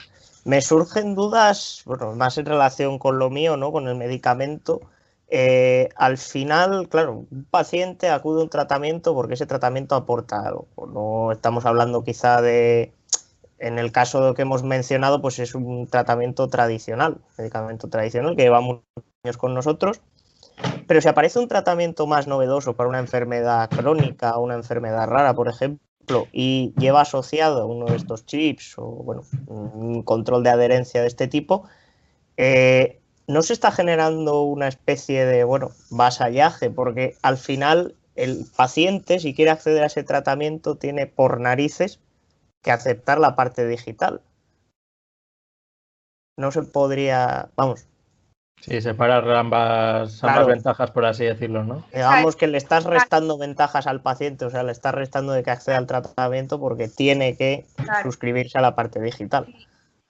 me surgen dudas, bueno, más en relación con lo mío, ¿no? Con el medicamento. Eh, al final, claro, un paciente acude a un tratamiento porque ese tratamiento aporta algo. No estamos hablando quizá de, en el caso que hemos mencionado, pues es un tratamiento tradicional, medicamento tradicional que lleva muchos años con nosotros. Pero si aparece un tratamiento más novedoso para una enfermedad crónica una enfermedad rara, por ejemplo, y lleva asociado uno de estos chips o bueno, un control de adherencia de este tipo, eh, no se está generando una especie de bueno, vasallaje, porque al final el paciente, si quiere acceder a ese tratamiento, tiene por narices que aceptar la parte digital. No se podría, vamos, Sí, separar ambas, ambas ventajas, por así decirlo, ¿no? Digamos que le estás restando ventajas al paciente, o sea, le estás restando de que acceda al tratamiento porque tiene que suscribirse a la parte digital.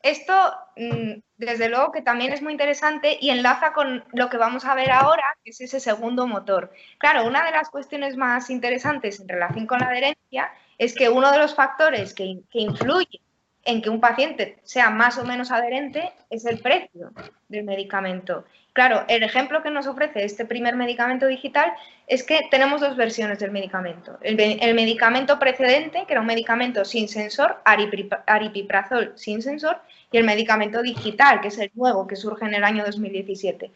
Esto, mm, desde luego, que también es muy interesante y enlaza con lo que vamos a ver ahora, que es ese segundo motor. Claro, una de las cuestiones más interesantes en relación con la adherencia es que uno de los factores que, que influye en que un paciente sea más o menos adherente es el precio del medicamento. Claro, el ejemplo que nos ofrece este primer medicamento digital es que tenemos dos versiones del medicamento. El, medicamento precedente, que era un medicamento sin sensor, aripiprazol sin sensor, y el medicamento digital, que es el nuevo que surge en el año 2017.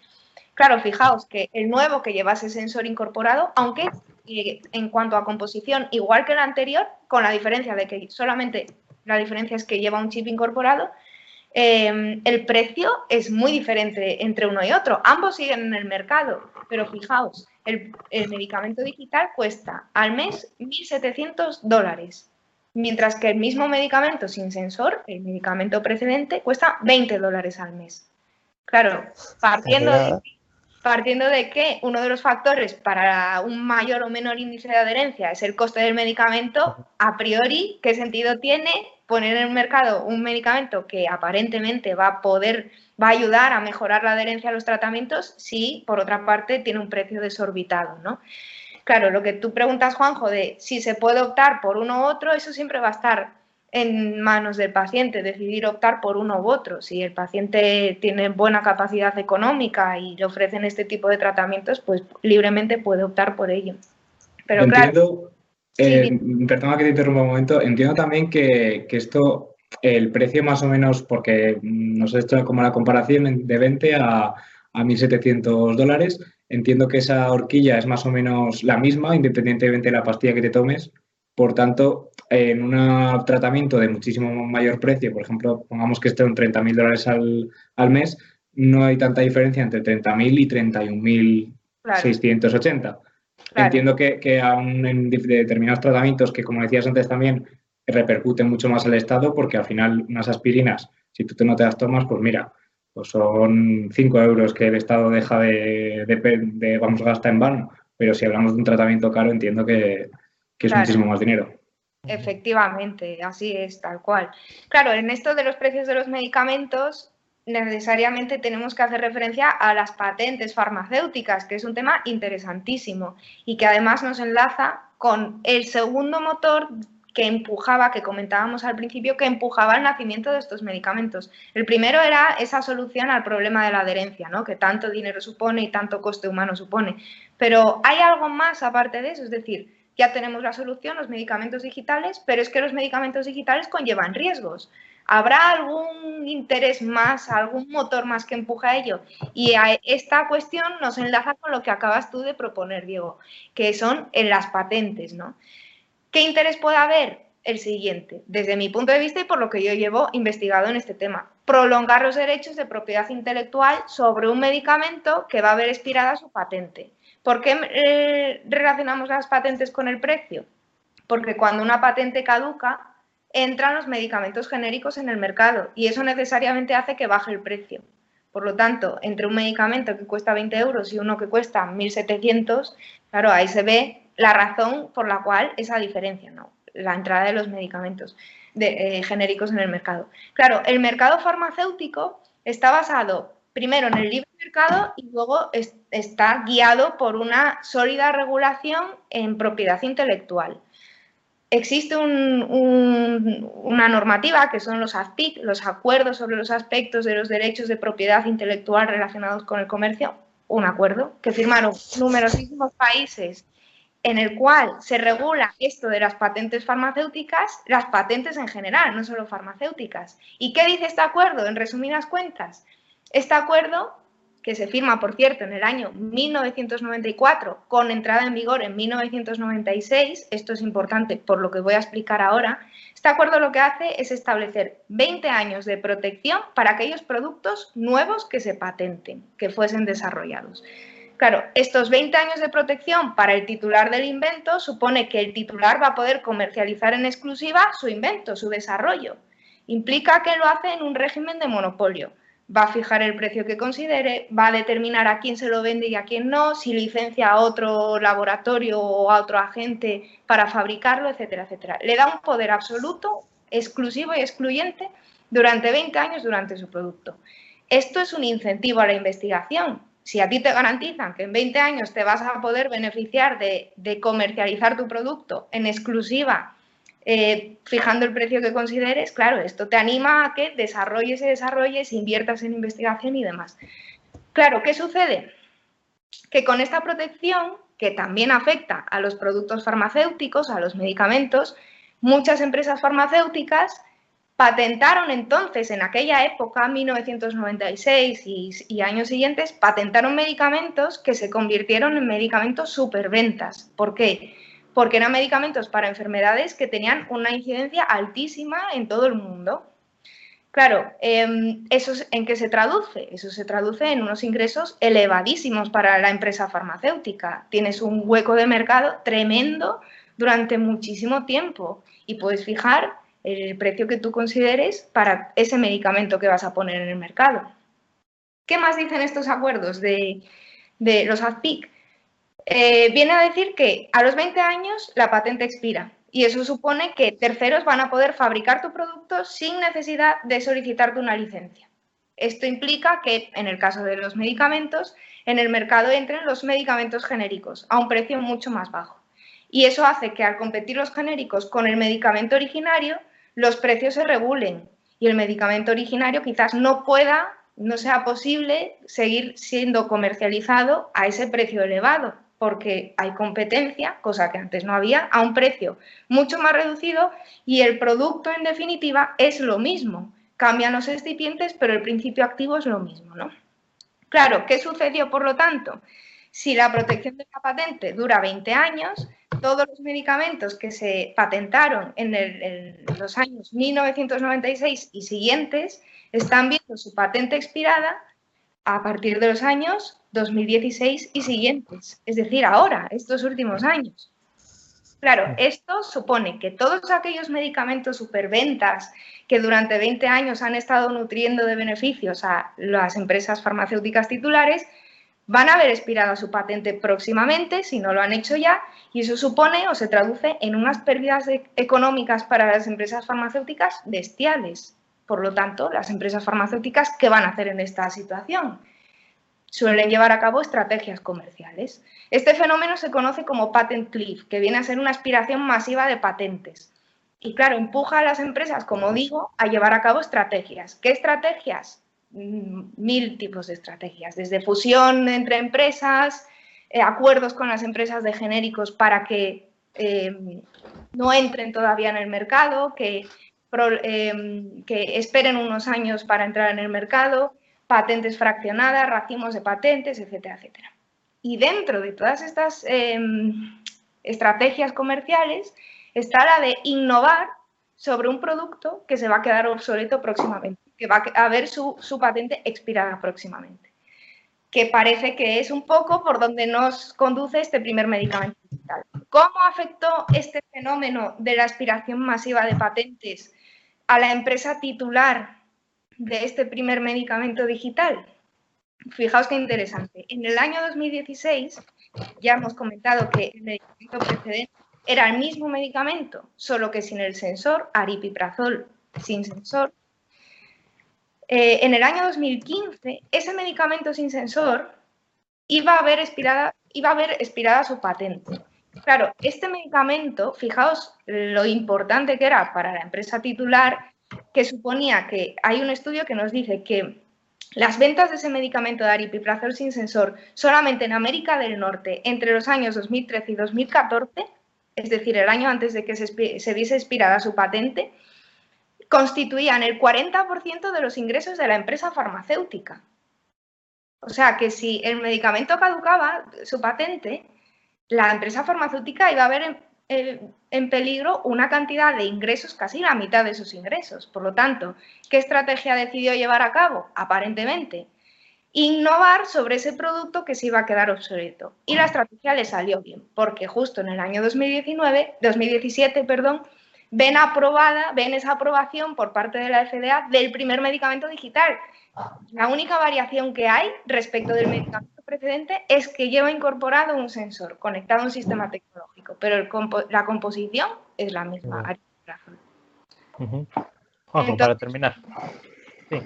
Claro, fijaos que el nuevo que lleva ese sensor incorporado, aunque eh, en cuanto a composición igual que el anterior, con la diferencia de que solamente la diferencia es que lleva un chip incorporado, em, el precio es muy diferente entre uno y otro. Ambos siguen en el mercado, pero fijaos, el, medicamento digital cuesta al mes 1.700 dólares, mientras que el mismo medicamento sin sensor, el medicamento precedente, cuesta 20 dólares al mes. Claro, partiendo de, partiendo de que uno de los factores para un mayor o menor índice de adherencia es el coste del medicamento, a priori, ¿qué sentido tiene poner en el mercado un medicamento que aparentemente va a poder, va a ayudar a mejorar la adherencia a los tratamientos si, por otra parte, tiene un precio desorbitado, ¿no? Claro, lo que tú preguntas, Juanjo, de si se puede optar por uno u otro, eso siempre va a estar en manos del paciente, decidir optar por uno u otro. Si el paciente tiene buena capacidad económica y le ofrecen este tipo de tratamientos, pues libremente puede optar por ello. Pero claro, eh, perdona que te interrumpa un momento. Entiendo también que, esto, el precio más o menos, porque nos ha hecho como la comparación de 20 a, a 1.700 dólares. Entiendo que esa horquilla es más o menos la misma, independientemente de la pastilla que te tomes. Por tanto, en un tratamiento de muchísimo mayor precio, por ejemplo, pongamos que esté en 30.000 dólares al, al, mes, no hay tanta diferencia entre 30.000 y 31.680. Entiendo que, que aún en determinados tratamientos que, como decías antes también, repercuten mucho más al Estado porque al final unas aspirinas, si tú no te las tomas, pues mira, pues son 5 euros que el Estado deja de, de, vamos, a gastar en vano. Pero si hablamos de un tratamiento caro, entiendo que, es muchísimo más dinero. Efectivamente, así es, tal cual. Claro, en esto de los precios de los medicamentos, necesariamente tenemos que hacer referencia a las patentes farmacéuticas, que es un tema interesantísimo y que además nos enlaza con el segundo motor que empujaba, que comentábamos al principio, que empujaba el nacimiento de estos medicamentos. El primero era esa solución al problema de la adherencia, ¿no? que tanto dinero supone y tanto coste humano supone. Pero hay algo más aparte de eso, es decir, ya tenemos la solución, los medicamentos digitales, pero es que los medicamentos digitales conllevan riesgos. ¿Habrá algún interés más, algún motor más que empuja a ello? Y esta cuestión nos enlaza con lo que acabas tú de proponer, Diego, que son las patentes, ¿no? ¿Qué interés puede haber? El siguiente, desde mi punto de vista y por lo que yo llevo investigado en este tema, prolongar los derechos de propiedad intelectual sobre un medicamento que va a haber expirada su patente. ¿Por qué eh, relacionamos las patentes con el precio? Porque cuando una patente caduca, entran los medicamentos genéricos en el mercado y eso necesariamente hace que baje el precio. Por lo tanto, entre un medicamento que cuesta 20 euros y uno que cuesta 1.700, claro, ahí se ve la razón por la cual esa diferencia, ¿no? la entrada de los medicamentos eh, genéricos en el mercado. Claro, el mercado farmacéutico está basado primero en el libre mercado y luego está guiado por una sólida regulación en propiedad intelectual existe una normativa que son los ASPIC, los acuerdos sobre los aspectos de los derechos de propiedad intelectual relacionados con el comercio, un acuerdo que firmaron numerosísimos países en el cual se regula esto de las patentes farmacéuticas, las patentes en general, no solo farmacéuticas. ¿Y qué dice este acuerdo? En resumidas cuentas, este acuerdo que se firma, por cierto, en el año 1994, con entrada en vigor en 1996, esto es importante por lo que voy a explicar ahora, este acuerdo lo que hace es establecer 20 años de protección para aquellos productos nuevos que se patenten, que fuesen desarrollados. Claro, estos 20 años de protección para el titular del invento supone que el titular va a poder comercializar en exclusiva su invento, su desarrollo. Implica que lo hace en un régimen de monopolio. Va a fijar el precio que considere, va a determinar a quién se lo vende y a quién no, si licencia a otro laboratorio o a otro agente para fabricarlo, etcétera, etcétera. Le da un poder absoluto, exclusivo y excluyente durante 20 años durante su producto. Esto es un incentivo a la investigación, si a ti te garantizan que en 20 años te vas a poder beneficiar de, comercializar tu producto en exclusiva, eh, fijando el precio que consideres, claro, esto te anima a que desarrolles y desarrolles, inviertas en investigación y demás. Claro, ¿qué sucede? Que con esta protección, que también afecta a los productos farmacéuticos, a los medicamentos, muchas empresas farmacéuticas Patentaron entonces, en aquella época, 1996 y, años siguientes, patentaron medicamentos que se convirtieron en medicamentos superventas. ¿Por qué? Porque eran medicamentos para enfermedades que tenían una incidencia altísima en todo el mundo. Claro, em, ¿eso en qué se traduce? Eso se traduce en unos ingresos elevadísimos para la empresa farmacéutica. Tienes un hueco de mercado tremendo durante muchísimo tiempo y puedes fijar el precio que tú consideres para ese medicamento que vas a poner en el mercado. ¿Qué más dicen estos acuerdos de, los AZPIC? Eh, viene a decir que a los 20 años la patente expira y eso supone que terceros van a poder fabricar tu producto sin necesidad de solicitarte una licencia. Esto implica que, en el caso de los medicamentos, en el mercado entren los medicamentos genéricos a un precio mucho más bajo. Y eso hace que al competir los genéricos con el medicamento originario, los precios se regulen y el medicamento originario quizás no pueda, no sea posible seguir siendo comercializado a ese precio elevado, porque hay competencia, cosa que antes no había, a un precio mucho más reducido y el producto en definitiva es lo mismo. Cambian los excipientes, pero el principio activo es lo mismo, ¿no? Claro, ¿qué sucedió por lo tanto? Si la protección de la patente dura 20 años, todos los medicamentos que se patentaron en, los años 1996 y siguientes están viendo su patente expirada a partir de los años 2016 y siguientes, es decir, ahora, estos últimos años. Claro, esto supone que todos aquellos medicamentos superventas que durante 20 años han estado nutriendo de beneficios a las empresas farmacéuticas titulares van a haber expirado su patente próximamente, si no lo han hecho ya, y eso supone o se traduce en unas pérdidas económicas para las empresas farmacéuticas bestiales. Por lo tanto, las empresas farmacéuticas, ¿qué van a hacer en esta situación? Suelen llevar a cabo estrategias comerciales. Este fenómeno se conoce como patent cliff, que viene a ser una aspiración masiva de patentes. Y claro, empuja a las empresas, como digo, a llevar a cabo estrategias. ¿Qué estrategias? mil tipos de estrategias, desde fusión entre empresas, eh, acuerdos con las empresas de genéricos para que eh, no entren todavía en el mercado, que, que esperen unos años para entrar en el mercado, patentes fraccionadas, racimos de patentes, etcétera, etcétera. Y dentro de todas estas estrategias comerciales está la de innovar sobre un producto que se va a quedar obsoleto próximamente que va a ver su, patente expirada próximamente, que parece que es un poco por donde nos conduce este primer medicamento digital. ¿Cómo afectó este fenómeno de la aspiración masiva de patentes a la empresa titular de este primer medicamento digital? Fijaos qué interesante. En el año 2016, ya hemos comentado que el medicamento precedente era el mismo medicamento, solo que sin el sensor, aripiprazol sin sensor, eh, en el año 2015 ese medicamento sin sensor iba a haber iba a haber expirada su patente. Claro, este medicamento, fijaos lo importante que era para la empresa titular, que suponía que hay un estudio que nos dice que las ventas de ese medicamento de aripiprazol sin sensor solamente en América del Norte entre los años 2013 y 2014, es decir, el año antes de que se, se viese expirada su patente, constituían el 40% de los ingresos de la empresa farmacéutica. O sea, que si el medicamento caducaba, su patente, la empresa farmacéutica iba a ver en, peligro una cantidad de ingresos, casi la mitad de sus ingresos. Por lo tanto, ¿qué estrategia decidió llevar a cabo? Aparentemente, innovar sobre ese producto que se iba a quedar obsoleto. Y la estrategia le salió bien, porque justo en el año 2019, 2017, perdón, ven aprobada, ven esa aprobación por parte de la FDA del primer medicamento digital. La única variación que hay respecto del medicamento precedente es que lleva incorporado un sensor conectado a un sistema tecnológico, pero la composición es la misma. para terminar. Sí.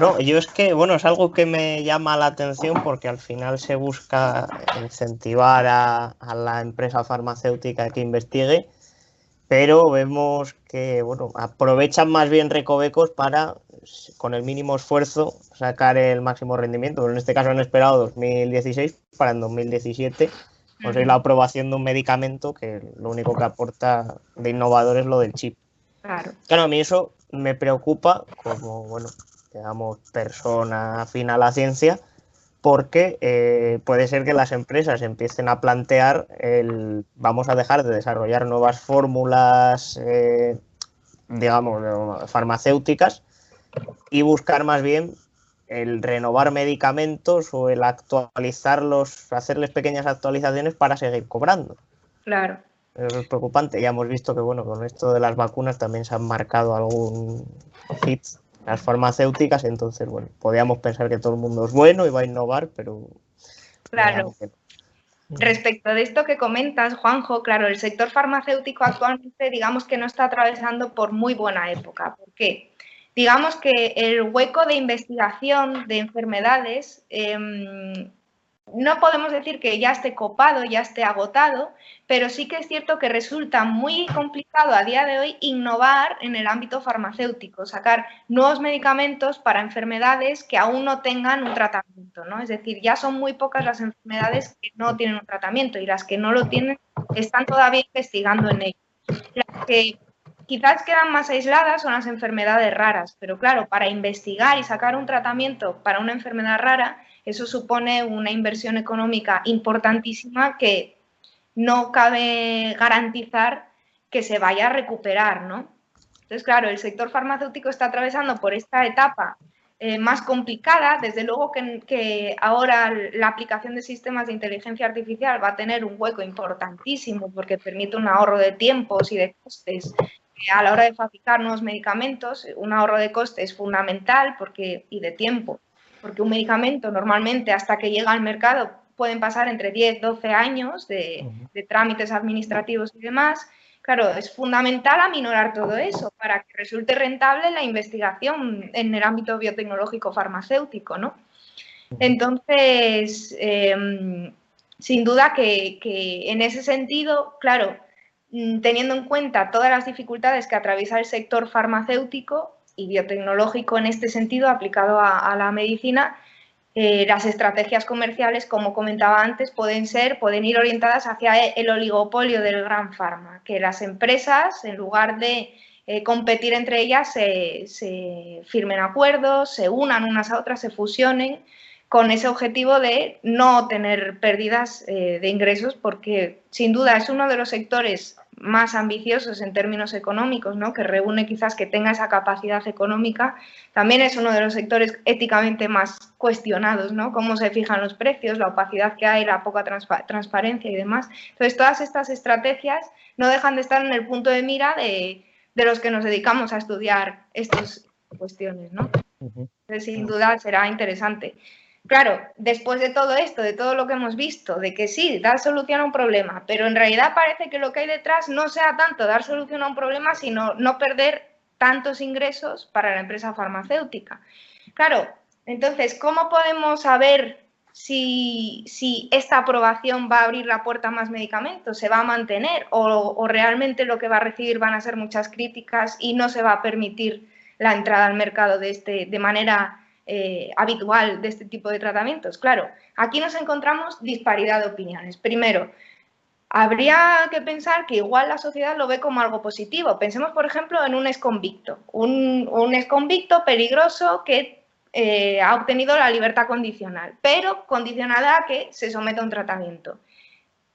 no, yo es que, bueno, es algo que me llama la atención porque al final se busca incentivar a la empresa farmacéutica que investigue pero vemos que bueno, aprovechan más bien recovecos para, con el mínimo esfuerzo, sacar el máximo rendimiento. En este caso han esperado 2016 para en 2017 conseguir la aprobación de un medicamento que lo único que aporta de innovador es lo del chip. Claro. Claro, a mí eso me preocupa como, bueno, digamos, persona afín a la ciencia, porque eh, puede ser que las empresas empiecen a plantear el vamos a dejar de desarrollar nuevas fórmulas, eh, digamos, farmacéuticas y buscar más bien el renovar medicamentos o el actualizarlos, hacerles pequeñas actualizaciones para seguir cobrando. Claro. Es preocupante. Ya hemos visto que bueno, con esto de las vacunas también se han marcado algún hit las farmacéuticas, entonces, bueno, podríamos pensar que todo el mundo es bueno y va a innovar, pero... Claro. Respecto de esto que comentas, Juanjo, claro, el sector farmacéutico actualmente digamos que no está atravesando por muy buena época. ¿Por qué? Digamos que el hueco de investigación de enfermedades em, no podemos decir que ya esté copado, ya esté agotado, pero sí que es cierto que resulta muy complicado a día de hoy innovar en el ámbito farmacéutico, sacar nuevos medicamentos para enfermedades que aún no tengan un tratamiento, ¿no? Es decir, ya son muy pocas las enfermedades que no tienen un tratamiento y las que no lo tienen están todavía investigando en ello. Las que quizás quedan más aisladas son las enfermedades raras, pero claro, para investigar y sacar un tratamiento para una enfermedad rara, eso supone una inversión económica importantísima que no cabe garantizar que se vaya a recuperar, ¿no? Entonces, claro, el sector farmacéutico está atravesando por esta etapa eh, más complicada. Desde luego que, ahora la aplicación de sistemas de inteligencia artificial va a tener un hueco importantísimo porque permite un ahorro de tiempos y de costes eh, a la hora de fabricar nuevos medicamentos. Un ahorro de costes fundamental porque, y de tiempo porque un medicamento normalmente hasta que llega al mercado pueden pasar entre 10, 12 años de, trámites administrativos y demás. Claro, es fundamental aminorar todo eso para que resulte rentable la investigación en el ámbito biotecnológico farmacéutico, ¿no? Entonces, em, sin duda que, que, en ese sentido, claro, mm, teniendo en cuenta todas las dificultades que atraviesa el sector farmacéutico, y biotecnológico en este sentido aplicado a, la medicina, eh, las estrategias comerciales, como comentaba antes, pueden ser, pueden ir orientadas hacia el oligopolio del gran farma, que las empresas, en lugar de eh, competir entre ellas, se, firmen acuerdos, se unan unas a otras, se fusionen con ese objetivo de no tener pérdidas eh, de ingresos, porque sin duda es uno de los sectores más ambiciosos en términos económicos, ¿no? que reúne quizás que tenga esa capacidad económica, también es uno de los sectores éticamente más cuestionados, ¿no? cómo se fijan los precios, la opacidad que hay, la poca transparencia y demás. Entonces, todas estas estrategias no dejan de estar en el punto de mira de, los que nos dedicamos a estudiar estas cuestiones. ¿no? Entonces, sin duda será interesante. Claro, después de todo esto, de todo lo que hemos visto, de que sí, dar solución a un problema, pero en realidad parece que lo que hay detrás no sea tanto dar solución a un problema, sino no perder tantos ingresos para la empresa farmacéutica. Claro, entonces, ¿cómo podemos saber si, esta aprobación va a abrir la puerta a más medicamentos, se va a mantener o, realmente lo que va a recibir van a ser muchas críticas y no se va a permitir la entrada al mercado de, este, de manera eh, habitual de este tipo de tratamientos. Claro, aquí nos encontramos disparidad de opiniones. Primero, habría que pensar que igual la sociedad lo ve como algo positivo. Pensemos, por ejemplo, en un exconvicto. Un, un exconvicto peligroso que eh, ha obtenido la libertad condicional, pero condicionada a que se someta a un tratamiento.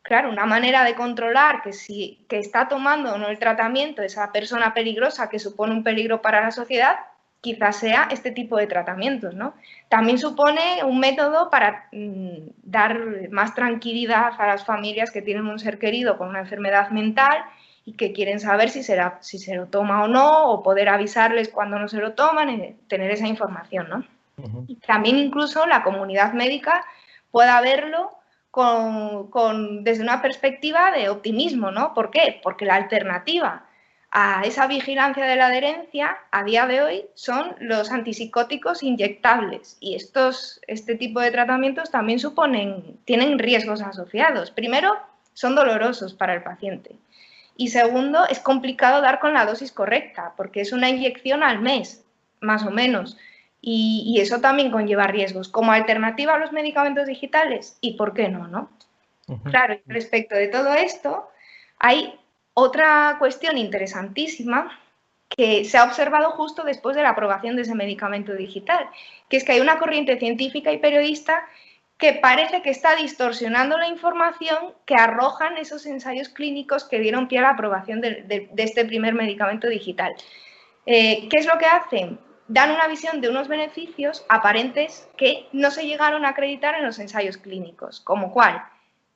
Claro, una manera de controlar que si que está tomando o no el tratamiento esa persona peligrosa que supone un peligro para la sociedad, quizás sea este tipo de tratamientos, ¿no? También supone un método para mm, dar más tranquilidad a las familias que tienen un ser querido con una enfermedad mental y que quieren saber si, será, si se lo toma o no, o poder avisarles cuando no se lo toman, y tener esa información, ¿no? Y también incluso la comunidad médica pueda verlo con, desde una perspectiva de optimismo, ¿no? ¿Por qué? Porque la alternativa a esa vigilancia de la adherencia a día de hoy son los antipsicóticos inyectables y estos, este tipo de tratamientos también suponen, tienen riesgos asociados. Primero, son dolorosos para el paciente y segundo, es complicado dar con la dosis correcta porque es una inyección al mes, más o menos. Y, eso también conlleva riesgos como alternativa a los medicamentos digitales. ¿Y por qué no? no? Claro, respecto de todo esto, hay otra cuestión interesantísima que se ha observado justo después de la aprobación de ese medicamento digital, que es que hay una corriente científica y periodista que parece que está distorsionando la información que arrojan esos ensayos clínicos que dieron pie a la aprobación de, este primer medicamento digital. Eh, ¿Qué es lo que hacen? dan una visión de unos beneficios aparentes que no se llegaron a acreditar en los ensayos clínicos, como cual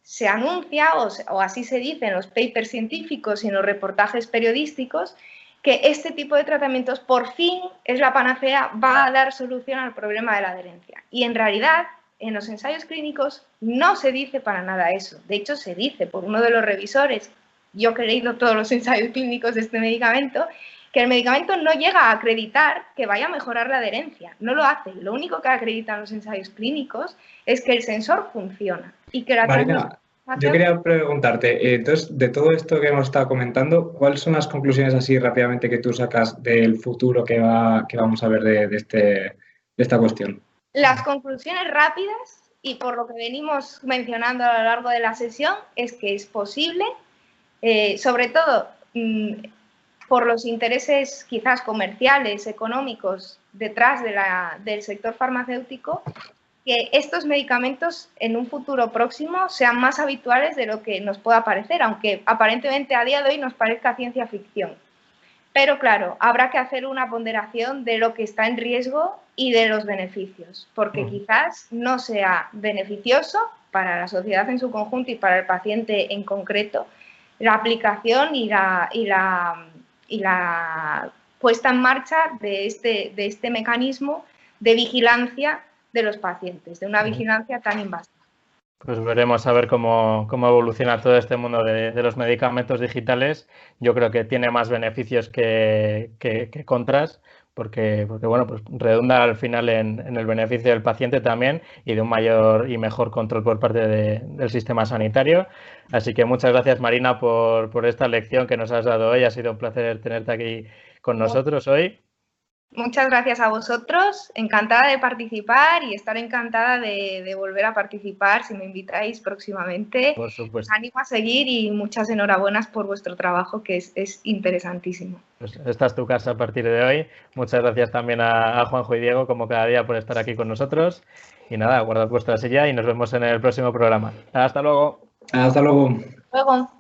se anuncia, o, así se dice en los papers científicos y en los reportajes periodísticos, que este tipo de tratamientos por fin es la panacea, va a dar solución al problema de la adherencia. Y en realidad, en los ensayos clínicos no se dice para nada eso. De hecho, se dice por uno de los revisores, yo he leído todos los ensayos clínicos de este medicamento, que el medicamento no llega a acreditar que vaya a mejorar la adherencia, no lo hace. Lo único que acreditan los ensayos clínicos es que el sensor funciona y que la Marina, yo quería preguntarte, eh, entonces, de todo esto que hemos estado comentando, ¿cuáles son las conclusiones así rápidamente que tú sacas del futuro que, va, que vamos a ver de, este, de esta cuestión? Las conclusiones rápidas y por lo que venimos mencionando a lo largo de la sesión es que es posible, eh, sobre todo mm, por los intereses quizás comerciales, económicos detrás del sector farmacéutico, que estos medicamentos en un futuro próximo sean más habituales de lo que nos pueda parecer, aunque aparentemente a día de hoy nos parezca ciencia ficción. Pero claro, habrá que hacer una ponderación de lo que está en riesgo y de los beneficios, porque mm. quizás no sea beneficioso para la sociedad en su conjunto y para el paciente en concreto la aplicación y la, y la y la puesta en marcha de este, de este mecanismo de vigilancia de los pacientes, de una vigilancia tan invasiva. Pues veremos a ver cómo, evoluciona todo este mundo de, los medicamentos digitales. Yo creo que tiene más beneficios que, que contras, porque, porque bueno, pues redunda al final en, el beneficio del paciente también y de un mayor y mejor control por parte del sistema sanitario. Así que muchas gracias Marina por, por esta lección que nos has dado hoy. Ha sido un placer tenerte aquí con nosotros hoy. Muchas gracias a vosotros, encantada de participar y estar encantada de, volver a participar si me invitáis próximamente. Por supuesto. Animo a seguir y muchas enhorabuenas por vuestro trabajo que es, interesantísimo. Pues esta es tu casa a partir de hoy. Muchas gracias también a, Juanjo y Diego como cada día por estar aquí con nosotros. Y nada, guardad vuestra silla y nos vemos en el próximo programa. Hasta luego. Hasta luego. Luego.